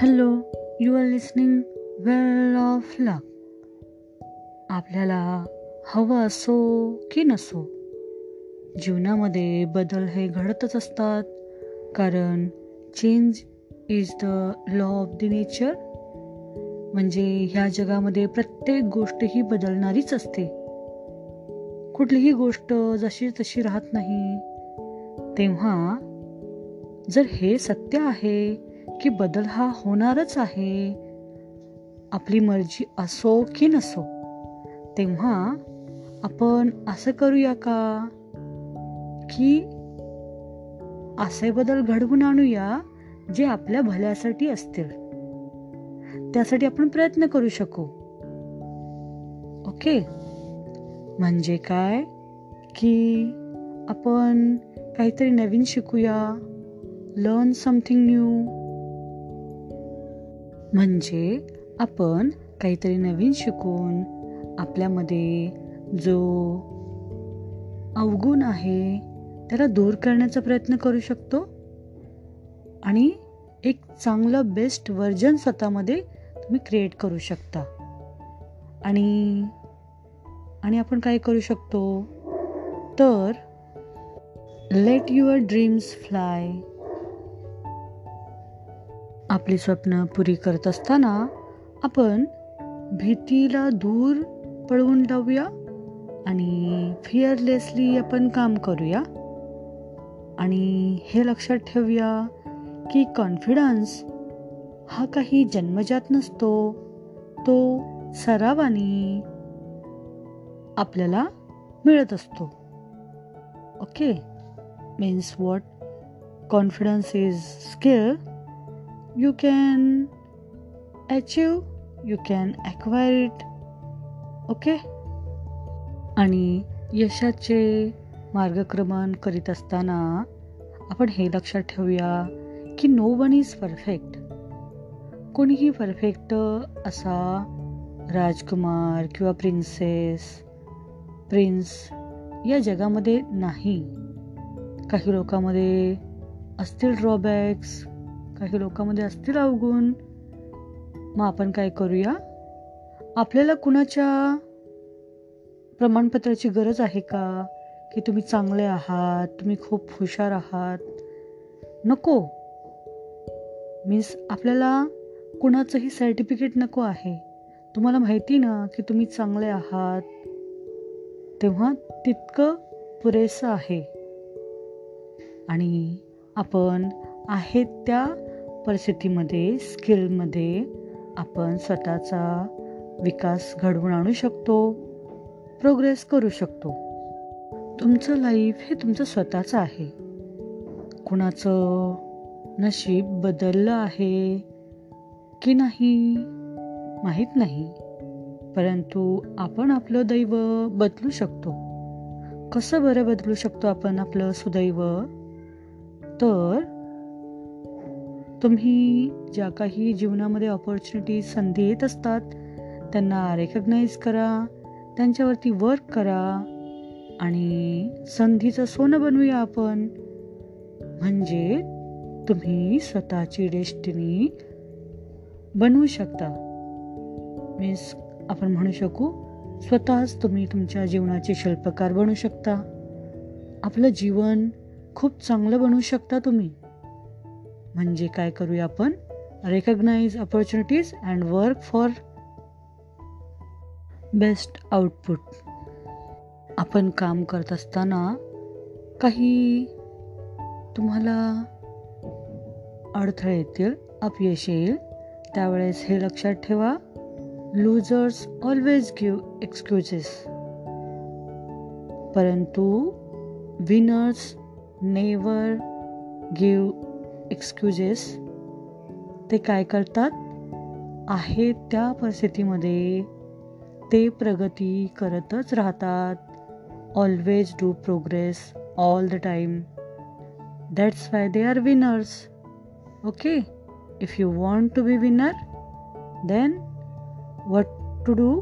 Hello you are listening well of luck आपल्याला हवं असो की नसो जीवनामध्ये बदल हे घडतच असतात. कारण change is the law of the nature म्हणजे ह्या जगामध्ये प्रत्येक गोष्ट ही बदलणारीच असते. कुठलीही गोष्ट जशी तशी राहत नाही. तेव्हा जर हे सत्य आहे की बदल हा होणारच आहे. आपली मर्जी असो की नसो तेव्हा आपण असं करूया का? की असे बदल घडवून आणूया जे आपल्या भल्यासाठी असतील. त्यासाठी आपण प्रयत्न करू शकू. ओके? म्हणजे काय? की आपण काहीतरी नवीन शिकूया लर्न समथिंग न्यू म्हणजे आपण काहीतरी नवीन शिकून आपल्यामध्ये जो अवगुण आहे त्याला दूर करण्याचा प्रयत्न करू शकतो आणि एक चांगलं बेस्ट व्हर्जन स्वतःमध्ये तुम्ही क्रिएट करू शकता. आणि आणि आपण काय करू शकतो? तर लेट युअर ड्रीम्स फ्लाय आपली स्वप्न पुरी करत असताना आपण भीतीला दूर पळवून लावूया आणि फिअरलेसली आपण काम करूया. आणि हे लक्षात ठेवूया की कॉन्फिडन्स हा काही जन्मजात नसतो तो सरावाने आपल्याला मिळत असतो. Okay means what confidence is skill you can achieve you can acquire it. Okay आणि यशाचे मार्गक्रमण करीत असताना आपण हे लक्षात ठेवूया की नो वन इज परफेक्ट कोणीही परफेक्ट असा राजकुमार किंवा प्रिन्सेस प्रिन्स या जगामध्ये नाही. काही लोकांमध्ये असतील ड्रॉबॅक्स काही लोकांमध्ये असतील अवगुण. मग आपण काय करूया? आपल्याला कुणाच्या प्रमाणपत्राची गरज आहे का? की तुम्ही चांगले आहात तुम्ही खूप हुशार आहात? नको. मीन्स आपल्याला कुणाचंही सर्टिफिकेट नको आहे. तुम्हाला माहिती ना की तुम्ही चांगले आहात. तेव्हा तितकं पुरेसं आहे. आणि आपण आहेत त्या परिस्थितीमध्ये स्किलमध्ये आपण स्वतःचा विकास घडवून आणू शकतो प्रोग्रेस करू शकतो. तुमचं लाईफ हे तुमचं स्वतःचं आहे. कुणाचं नशीब बदललं आहे की नाही माहीत नाही. परंतु आपण आपलं दैव बदलू शकतो. कसं बरं बदलू शकतो आपण आपलं सुदैव? तर तुम्ही ज्या काही जीवनामध्ये ऑपॉर्च्युनिटीज संधी येत असतात त्यांना रेकग्नाईज करा त्यांच्यावरती वर्क करा आणि संधीचं सोनं बनवूया आपण. म्हणजे तुम्ही स्वतःची डेस्टिनी बनवू शकता. मीन्स आपण म्हणू शकू स्वतःच तुम्ही तुमच्या जीवनाचे शिल्पकार बनू शकता. आपलं जीवन खूप चांगलं बनवू शकता तुम्ही. म्हणजे काय करूया आपण? Recognise opportunities and work for best output आपण काम करत असताना काही तुम्हाला अडथळे येतील अपयश येईल. त्यावेळेस हे लक्षात ठेवा. लूजर्स ऑलवेज गिव एक्सक्युजेस परंतु विनर्स नेवर गिव एक्सक्युजेस ते काय करतात? आहे त्या परिस्थितीमध्ये ते प्रगती करतच राहतात. Always do progress all the time that's why they are winners okay if you want to be winner then what to do